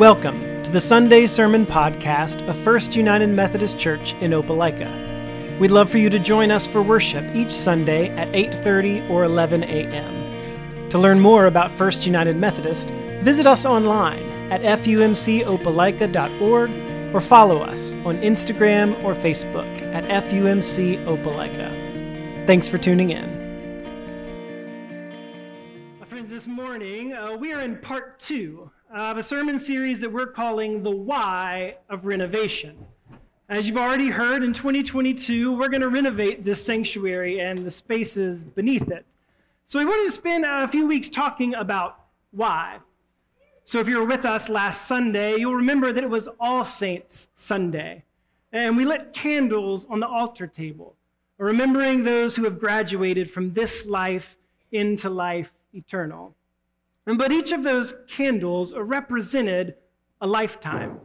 Welcome to the Sunday Sermon Podcast of First United Methodist Church in Opelika. We'd love for you to join us for worship each Sunday at 8:30 or 11 a.m. To learn more about First United Methodist, visit us online at fumcopelika.org or follow us on Instagram or Facebook at FUMC Opelika. Thanks for tuning in. My friends, this morning uh, we are in part two of a sermon series that we're calling The Why of Renovation. As you've already heard, in 2022, we're going to renovate this sanctuary and the spaces beneath it. So we wanted to spend a few weeks talking about why. So if you were with us last Sunday, you'll remember that it was All Saints Sunday. And we lit candles on the altar table, remembering those who have graduated from this life into life eternal. But each of those candles represented a lifetime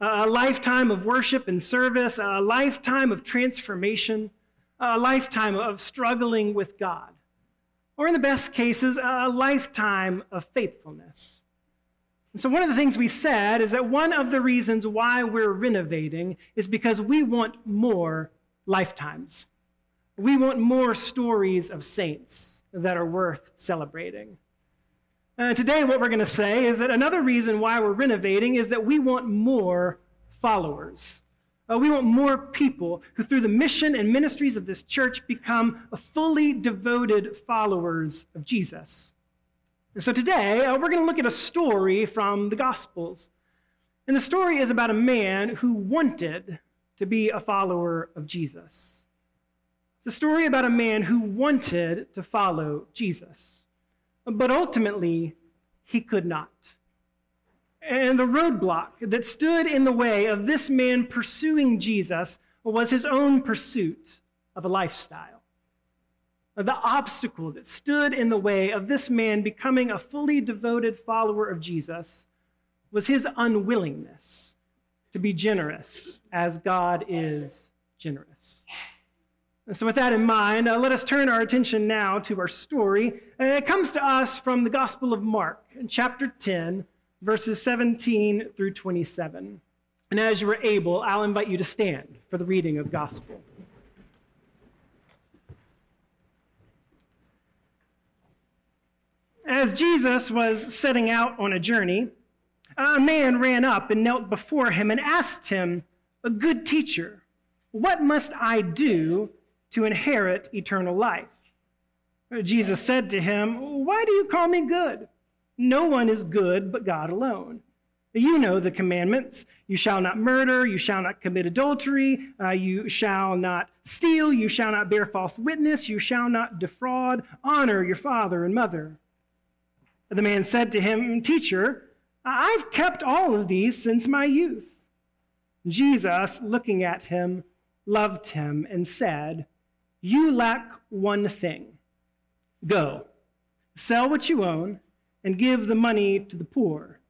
a lifetime of worship and service, a lifetime of transformation, a lifetime of struggling with God, or in the best cases, a lifetime of faithfulness. And so, one of the things we said is that one of the reasons why we're renovating is because we want more lifetimes. We want more stories of saints that are worth celebrating. Uh, today, what we're going to say is that another reason why we're renovating is that we want more followers. Uh, we want more people who, through the mission and ministries of this church, become fully devoted followers of Jesus. And so today, uh, we're going to look at a story from the Gospels. And the story is about a man who wanted to be a follower of Jesus. It's a story about a man who wanted to follow Jesus. But ultimately, he could not. And the roadblock that stood in the way of this man pursuing Jesus was his own pursuit of a lifestyle. The obstacle that stood in the way of this man becoming a fully devoted follower of Jesus was his unwillingness to be generous as God is generous. So, with that in mind, uh, let us turn our attention now to our story. And it comes to us from the Gospel of Mark, chapter 10, verses 17 through 27. And as you are able, I'll invite you to stand for the reading of Gospel. As Jesus was setting out on a journey, a man ran up and knelt before him and asked him, A good teacher, what must I do to inherit eternal life. Jesus said to him, Why do you call me good? No one is good but God alone. You know the commandments. You shall not murder. You shall not commit adultery. Uh, you shall not steal. You shall not bear false witness. You shall not defraud. Honor your father and mother. The man said to him, Teacher, I've kept all of these since my youth. Jesus, looking at him, loved him and said, you lack one thing. Go, sell what you own, and give the money to the poor,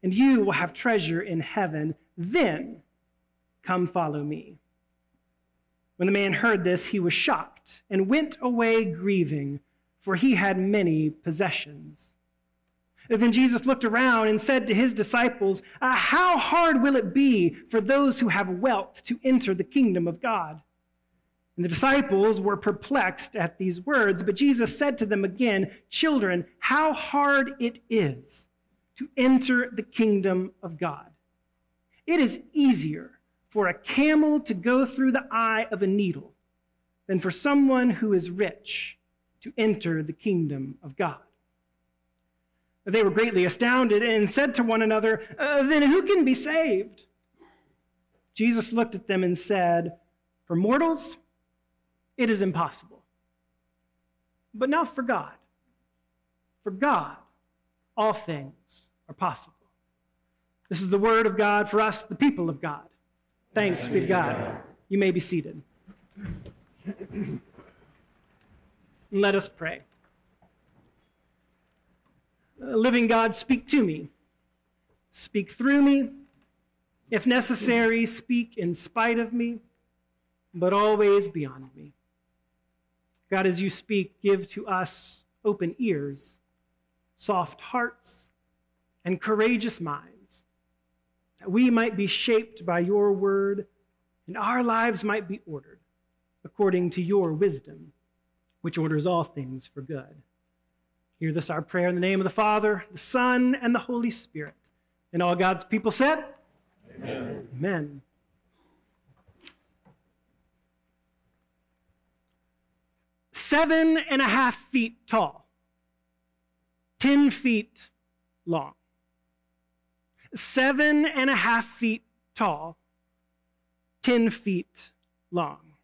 and you will have treasure in heaven. Then come follow me. When the man heard this, he was shocked and went away grieving, for he had many possessions. then Jesus looked around and said to his disciples, uh, How hard will it be for those who have wealth to enter the kingdom of God? And the disciples were perplexed at these words, but Jesus said to them again, Children, how hard it is to enter the kingdom of God. It is easier for a camel to go through the eye of a needle than for someone who is rich to enter the kingdom of God. They were greatly astounded and said to one another, uh, Then who can be saved? Jesus looked at them and said, For mortals, it is impossible. But not for God. For God, all things are possible. This is the word of God for us, the people of God. Thanks be to God. You may be seated. Let us pray. Living God, speak to me. Speak through me. If necessary, speak in spite of me, but always beyond me. God, as you speak, give to us open ears, soft hearts, and courageous minds that we might be shaped by your word and our lives might be ordered according to your wisdom, which orders all things for good. Hear this, our prayer in the name of the Father, the Son, and the Holy Spirit. And all God's people said, Amen. Amen. Seven and a half feet tall, 10 feet long. Seven and a half feet tall, 10 feet long.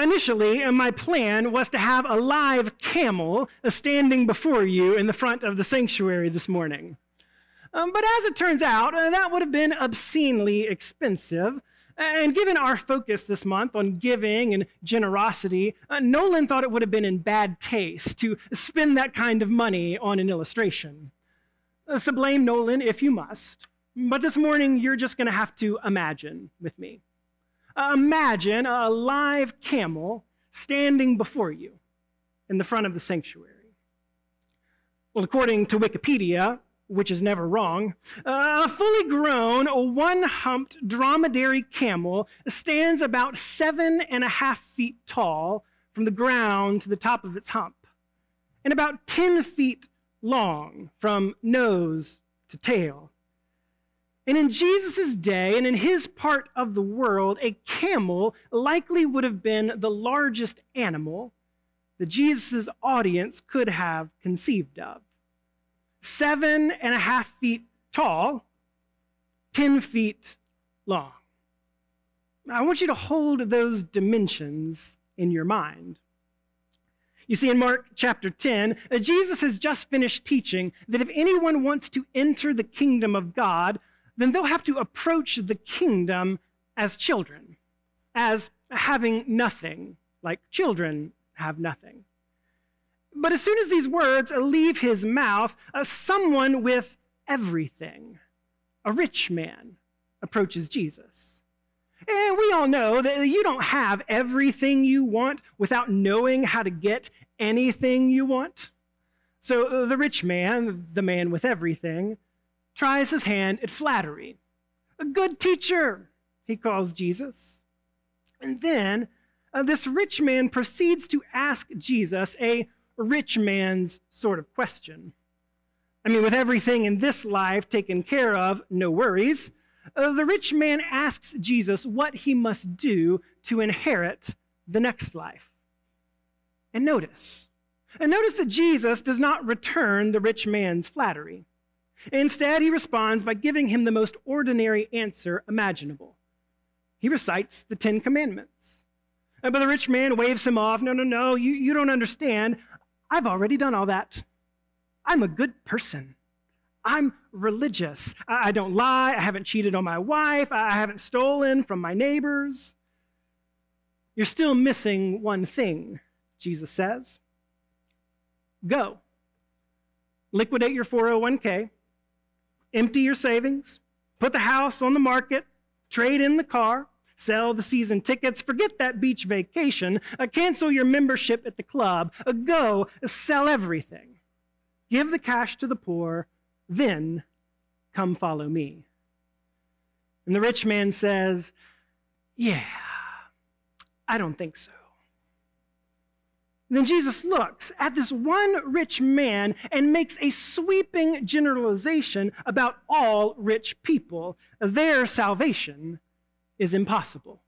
Initially, my plan was to have a live camel standing before you in the front of the sanctuary this morning. Um, but as it turns out, uh, that would have been obscenely expensive. And given our focus this month on giving and generosity, uh, Nolan thought it would have been in bad taste to spend that kind of money on an illustration. Uh, so blame Nolan if you must. But this morning, you're just going to have to imagine with me. Uh, imagine a live camel standing before you in the front of the sanctuary. Well, according to Wikipedia, which is never wrong, uh, a fully grown, one humped dromedary camel stands about seven and a half feet tall from the ground to the top of its hump, and about 10 feet long from nose to tail. And in Jesus' day and in his part of the world, a camel likely would have been the largest animal that Jesus' audience could have conceived of. Seven and a half feet tall, 10 feet long. I want you to hold those dimensions in your mind. You see, in Mark chapter 10, uh, Jesus has just finished teaching that if anyone wants to enter the kingdom of God, then they'll have to approach the kingdom as children, as having nothing, like children have nothing. But as soon as these words leave his mouth, uh, someone with everything, a rich man, approaches Jesus. And we all know that you don't have everything you want without knowing how to get anything you want. So the rich man, the man with everything, tries his hand at flattery. A good teacher, he calls Jesus. And then uh, this rich man proceeds to ask Jesus a rich man's sort of question. I mean, with everything in this life taken care of, no worries. Uh, the rich man asks Jesus what he must do to inherit the next life. And notice, and notice that Jesus does not return the rich man's flattery. Instead, he responds by giving him the most ordinary answer imaginable. He recites the Ten Commandments. But the rich man waves him off. No, no, no, you, you don't understand. I've already done all that. I'm a good person. I'm religious. I, don't lie. I haven't cheated on my wife. I haven't stolen from my neighbors. You're still missing one thing, Jesus says. Go. Liquidate your 401k empty your savings, put the house on the market, trade in the car, sell the season tickets, forget that beach vacation, uh, cancel your membership at the club, uh, go sell everything. Give the cash to the poor, then come follow me. And the rich man says, Yeah, I don't think so. Then Jesus looks at this one rich man and makes a sweeping generalization about all rich people. Their salvation is impossible.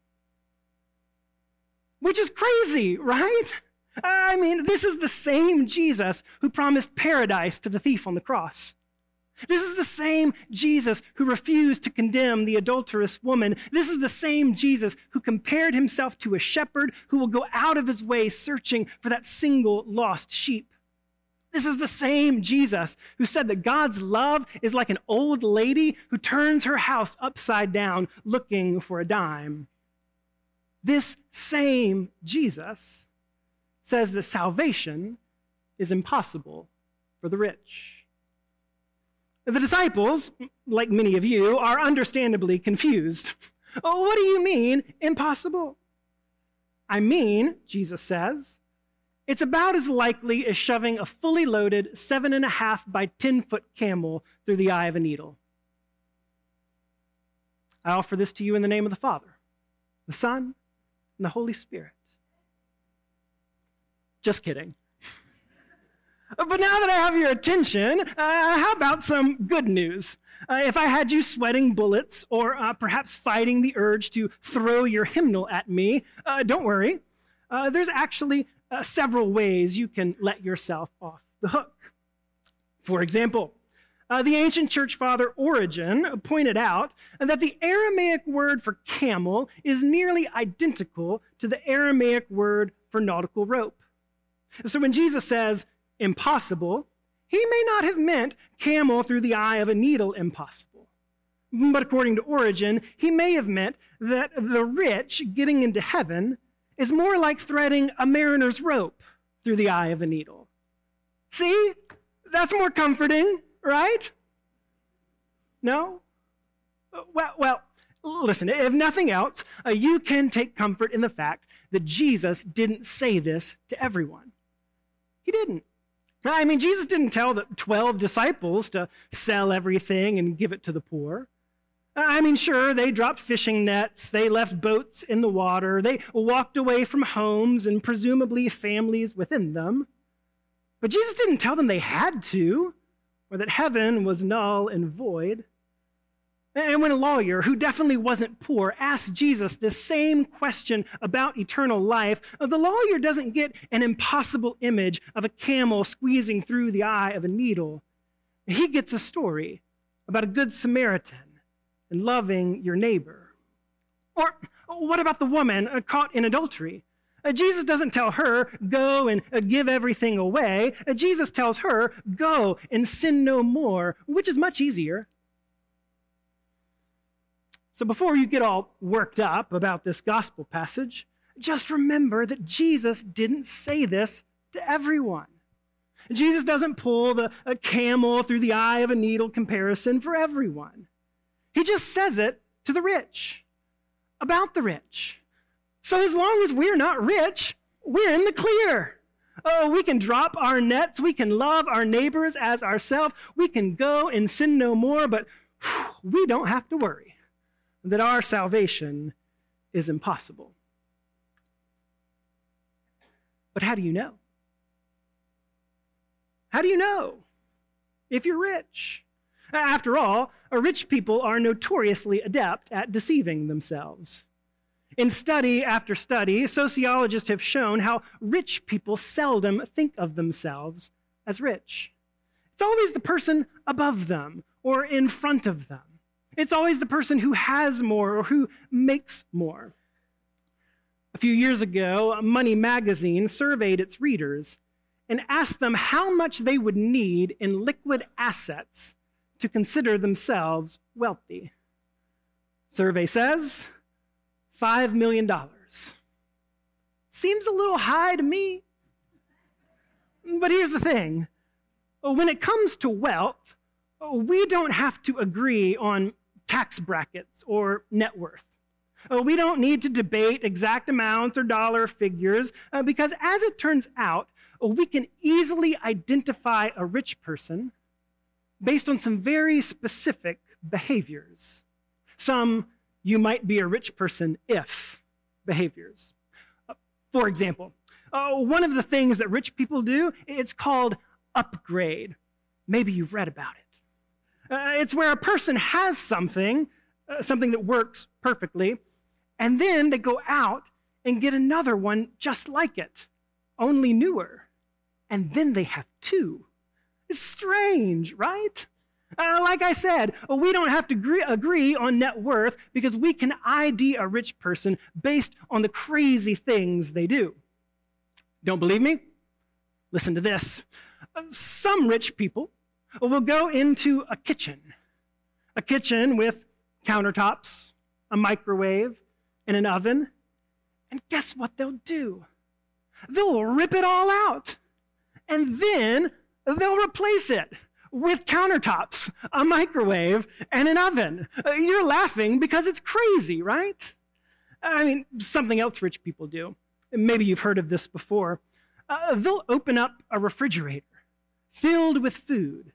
Which is crazy, right? I mean, this is the same Jesus who promised paradise to the thief on the cross. This is the same Jesus who refused to condemn the adulterous woman. This is the same Jesus who compared himself to a shepherd who will go out of his way searching for that single lost sheep. This is the same Jesus who said that God's love is like an old lady who turns her house upside down looking for a dime. This same Jesus says that salvation is impossible for the rich. The disciples, like many of you, are understandably confused. Oh, what do you mean, impossible? I mean, Jesus says, it's about as likely as shoving a fully loaded seven and a half by 10 foot camel through the eye of a needle. I offer this to you in the name of the Father, the Son, and the Holy Spirit. Just kidding. But now that I have your attention, uh, how about some good news? Uh, if I had you sweating bullets or uh, perhaps fighting the urge to throw your hymnal at me, uh, don't worry. Uh, there's actually uh, several ways you can let yourself off the hook. For example, uh, the ancient church father Origen pointed out that the Aramaic word for camel is nearly identical to the Aramaic word for nautical rope. So when Jesus says impossible, he may not have meant camel through the eye of a needle impossible. But according to Origen, he may have meant that the rich getting into heaven is more like threading a mariner's rope through the eye of a needle. See? That's more comforting, right? No? Well, well, listen, if nothing else, uh, you can take comfort in the fact that Jesus didn't say this to everyone. He didn't. I mean, Jesus didn't tell the 12 disciples to sell everything and give it to the poor. I mean, sure, they dropped fishing nets, they left boats in the water, they walked away from homes and presumably families within them. But Jesus didn't tell them they had to, or that heaven was null and void. And when a lawyer, who definitely wasn't poor, asked Jesus this same question about eternal life, the lawyer doesn't get an impossible image of a camel squeezing through the eye of a needle. He gets a story about a good Samaritan and loving your neighbor. Or what about the woman uh, caught in adultery? Uh, Jesus doesn't tell her, go and uh, give everything away. Jesus tells her, go and sin no more, which is much easier. So before you get all worked up about this gospel passage, just remember that Jesus didn't say this to everyone. Jesus doesn't pull the camel through the eye of a needle comparison for everyone. He just says it to the rich, about the rich. So as long as we're not rich, we're in the clear. Oh, we can drop our nets. We can love our neighbors as ourselves. We can go and sin no more, but we don't have to worry that our salvation is impossible. But how do you know? How do you know if you're rich? After all, rich people are notoriously adept at deceiving themselves. In study after study, sociologists have shown how rich people seldom think of themselves as rich. It's always the person above them or in front of them. It's always the person who has more or who makes more. A few years ago, Money Magazine surveyed its readers and asked them how much they would need in liquid assets to consider themselves wealthy. Survey says $5 million. Seems a little high to me. But here's the thing when it comes to wealth, we don't have to agree on tax brackets or net worth. We don't need to debate exact amounts or dollar figures uh, because, as it turns out, we can easily identify a rich person based on some very specific behaviors. Some you might be a rich person if behaviors. Uh, for example, uh, one of the things that rich people do, it's called upgrade. Maybe you've read about it. Uh, it's where a person has something, uh, something that works perfectly, and then they go out and get another one just like it, only newer. And then they have two. It's strange, right? Uh, like I said, we don't have to agree, agree on net worth because we can ID a rich person based on the crazy things they do. Don't believe me? Listen to this. Uh, some rich people will go into a kitchen, a kitchen with countertops, a microwave, and an oven. And guess what they'll do? They'll rip it all out. And then they'll replace it with countertops, a microwave, and an oven. Uh, you're laughing because it's crazy, right? I mean, something else rich people do. Maybe you've heard of this before. Uh, they'll open up a refrigerator filled with food.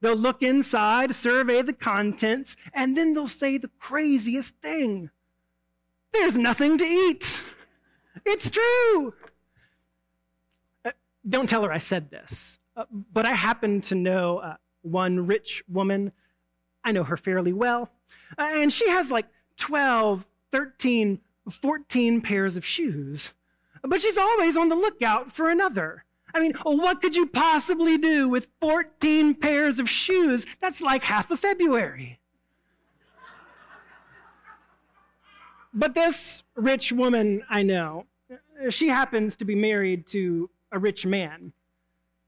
They'll look inside, survey the contents, and then they'll say the craziest thing There's nothing to eat. It's true. Uh, don't tell her I said this, uh, but I happen to know uh, one rich woman. I know her fairly well. Uh, and she has like 12, 13, 14 pairs of shoes. But she's always on the lookout for another. I mean, what could you possibly do with 14 pairs of shoes? That's like half of February. But this rich woman I know, she happens to be married to a rich man.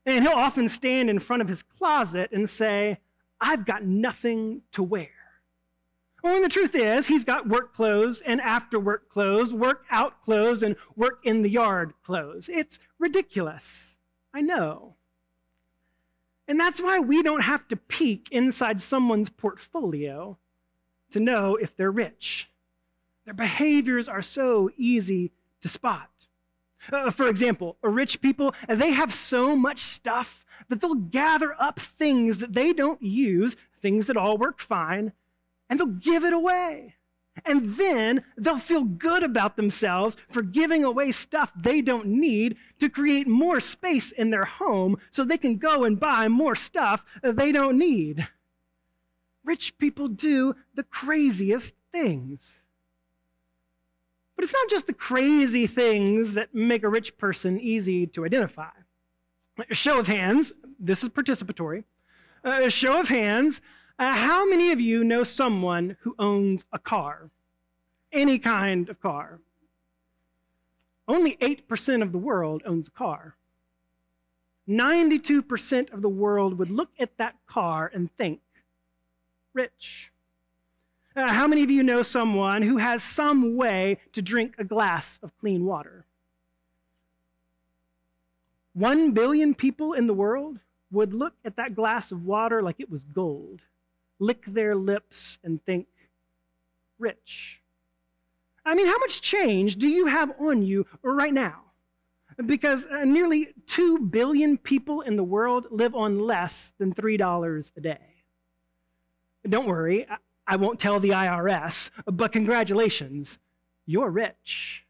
And he'll often stand in front of his closet and say, I've got nothing to wear. Well, the truth is, he's got work clothes and after work clothes, work out clothes, and work in the yard clothes. It's ridiculous. I know. And that's why we don't have to peek inside someone's portfolio to know if they're rich. Their behaviors are so easy to spot. Uh, for example, rich people, they have so much stuff that they'll gather up things that they don't use, things that all work fine, and they'll give it away. And then they'll feel good about themselves for giving away stuff they don't need to create more space in their home so they can go and buy more stuff they don't need. Rich people do the craziest things. But it's not just the crazy things that make a rich person easy to identify. A show of hands, this is participatory. A show of hands, uh, how many of you know someone who owns a car? Any kind of car? Only 8% of the world owns a car. 92% of the world would look at that car and think, rich. Uh, how many of you know someone who has some way to drink a glass of clean water? One billion people in the world would look at that glass of water like it was gold lick their lips and think, rich. I mean, how much change do you have on you right now? Because uh, nearly 2 billion people in the world live on less than $3 a day. Don't worry, I, won't tell the IRS, but congratulations, you're rich.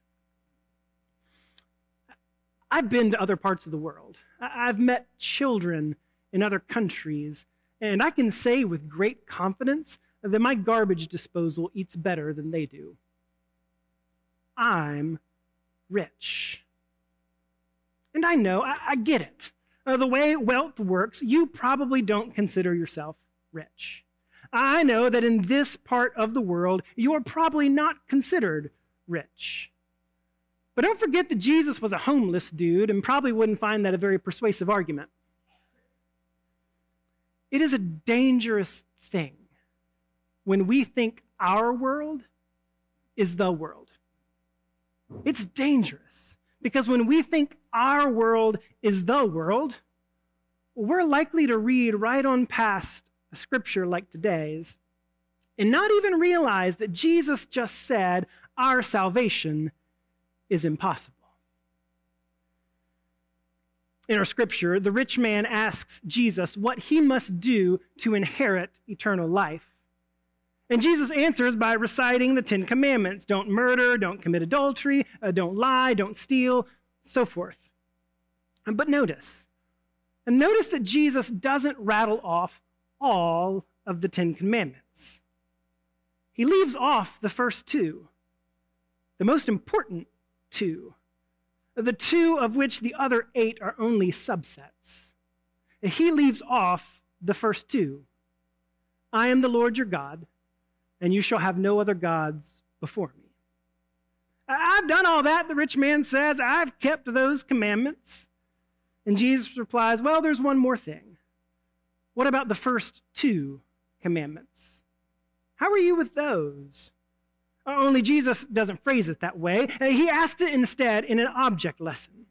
I've been to other parts of the world. I've met children in other countries and I can say with great confidence that my garbage disposal eats better than they do. I'm rich. And I know, I, I get it. Uh, the way wealth works, you probably don't consider yourself rich. I know that in this part of the world, you are probably not considered rich. But don't forget that Jesus was a homeless dude and probably wouldn't find that a very persuasive argument. It is a dangerous thing when we think our world is the world. It's dangerous because when we think our world is the world, we're likely to read right on past a scripture like today's and not even realize that Jesus just said our salvation is impossible in our scripture, the rich man asks Jesus what he must do to inherit eternal life. And Jesus answers by reciting the Ten Commandments don't murder, don't commit adultery, uh, don't lie, don't steal, so forth. But notice, and notice that Jesus doesn't rattle off all of the Ten Commandments. He leaves off the first two, the most important two the two of which the other eight are only subsets. He leaves off the first two I am the Lord your God, and you shall have no other gods before me. I've done all that, the rich man says. I've kept those commandments. And Jesus replies, Well, there's one more thing. What about the first two commandments? How are you with those? Only Jesus doesn't phrase it that way. Uh, he asked it instead in an object lesson.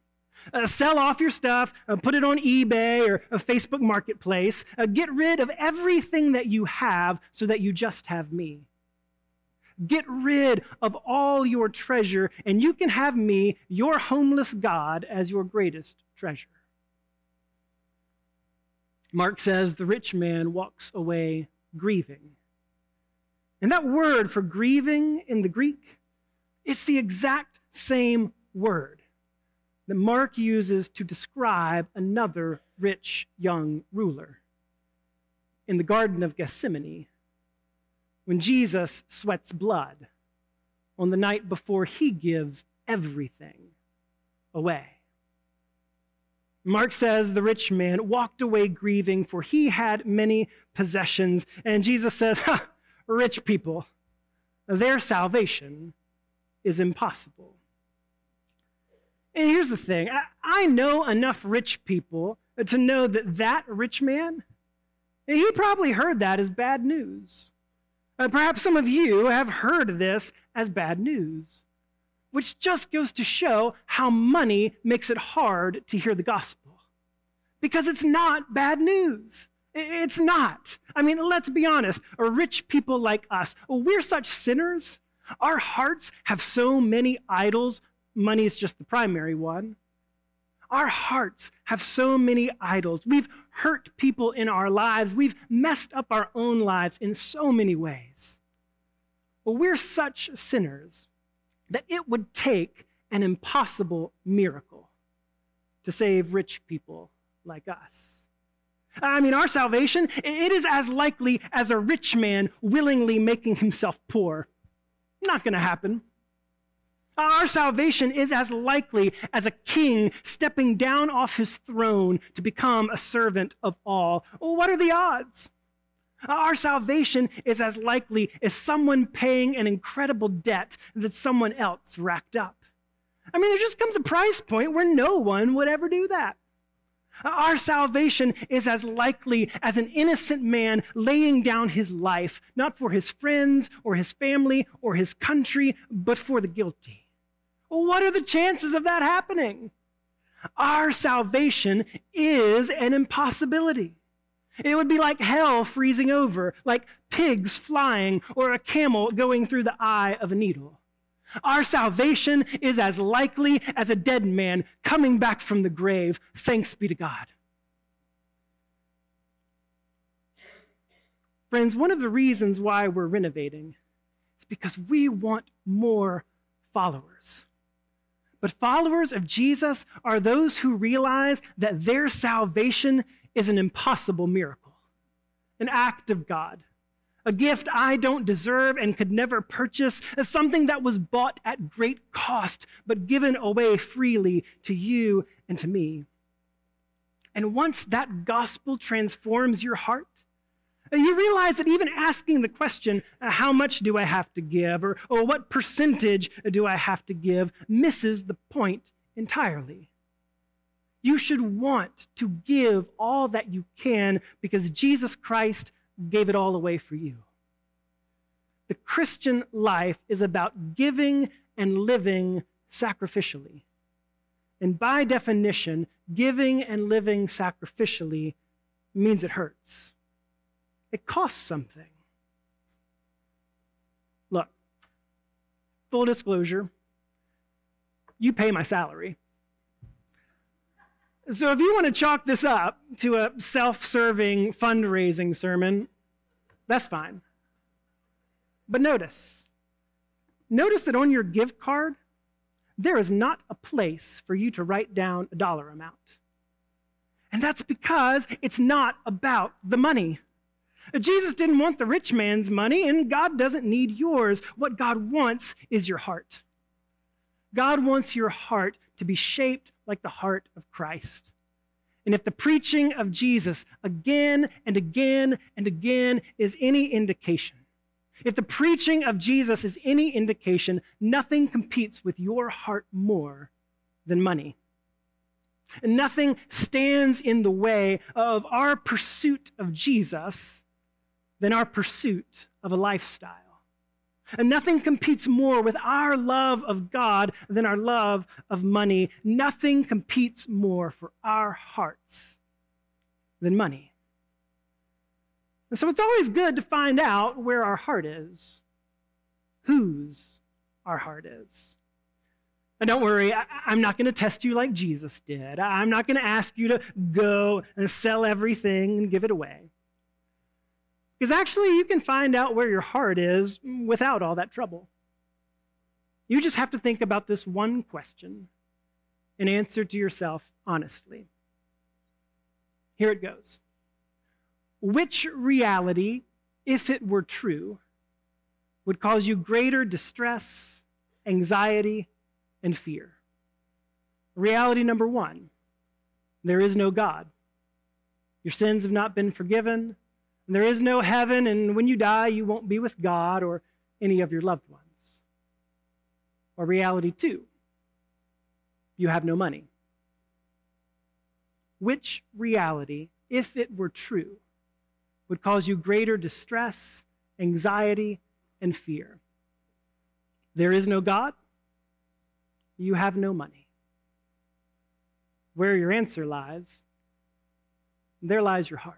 Uh, sell off your stuff, uh, put it on eBay or a Facebook marketplace. Uh, get rid of everything that you have so that you just have me. Get rid of all your treasure, and you can have me, your homeless God, as your greatest treasure. Mark says the rich man walks away grieving. And that word for grieving in the Greek, it's the exact same word that Mark uses to describe another rich young ruler in the Garden of Gethsemane when Jesus sweats blood on the night before he gives everything away. Mark says the rich man walked away grieving, for he had many possessions. And Jesus says, Rich people, their salvation is impossible. And here's the thing I know enough rich people to know that that rich man, he probably heard that as bad news. Uh, perhaps some of you have heard this as bad news, which just goes to show how money makes it hard to hear the gospel. Because it's not bad news. It's not. I mean, let's be honest. Rich people like us, we're such sinners. Our hearts have so many idols. Money is just the primary one. Our hearts have so many idols. We've hurt people in our lives. We've messed up our own lives in so many ways. Well, we're such sinners that it would take an impossible miracle to save rich people like us. I mean, our salvation, it is as likely as a rich man willingly making himself poor. Not going to happen. Our salvation is as likely as a king stepping down off his throne to become a servant of all. What are the odds? Our salvation is as likely as someone paying an incredible debt that someone else racked up. I mean, there just comes a price point where no one would ever do that. Our salvation is as likely as an innocent man laying down his life, not for his friends or his family or his country, but for the guilty. What are the chances of that happening? Our salvation is an impossibility. It would be like hell freezing over, like pigs flying, or a camel going through the eye of a needle. Our salvation is as likely as a dead man coming back from the grave. Thanks be to God. Friends, one of the reasons why we're renovating is because we want more followers. But followers of Jesus are those who realize that their salvation is an impossible miracle, an act of God, a gift I don't deserve and could never purchase, as something that was bought at great cost, but given away freely to you and to me. And once that gospel transforms your heart, you realize that even asking the question, uh, how much do I have to give, or, or what percentage do I have to give, misses the point entirely. You should want to give all that you can because Jesus Christ gave it all away for you. The Christian life is about giving and living sacrificially. And by definition, giving and living sacrificially means it hurts. It costs something. Look, full disclosure, you pay my salary. So if you want to chalk this up to a self serving fundraising sermon, that's fine. But notice, notice that on your gift card, there is not a place for you to write down a dollar amount. And that's because it's not about the money. Jesus didn't want the rich man's money, and God doesn't need yours. What God wants is your heart. God wants your heart to be shaped like the heart of Christ. And if the preaching of Jesus again and again and again is any indication, if the preaching of Jesus is any indication, nothing competes with your heart more than money. And nothing stands in the way of our pursuit of Jesus than our pursuit of a lifestyle. And nothing competes more with our love of God than our love of money. Nothing competes more for our hearts than money. And so it's always good to find out where our heart is, whose our heart is. And don't worry, I, am not going to test you like Jesus did. I'm not going to ask you to go and sell everything and give it away. Because actually, you can find out where your heart is without all that trouble. You just have to think about this one question and answer to yourself honestly. Here it goes Which reality, if it were true, would cause you greater distress, anxiety, and fear? Reality number one there is no God. Your sins have not been forgiven. And there is no heaven, and when you die, you won't be with God or any of your loved ones. Or reality two, you have no money. Which reality, if it were true, would cause you greater distress, anxiety, and fear? There is no God. You have no money. Where your answer lies, there lies your heart.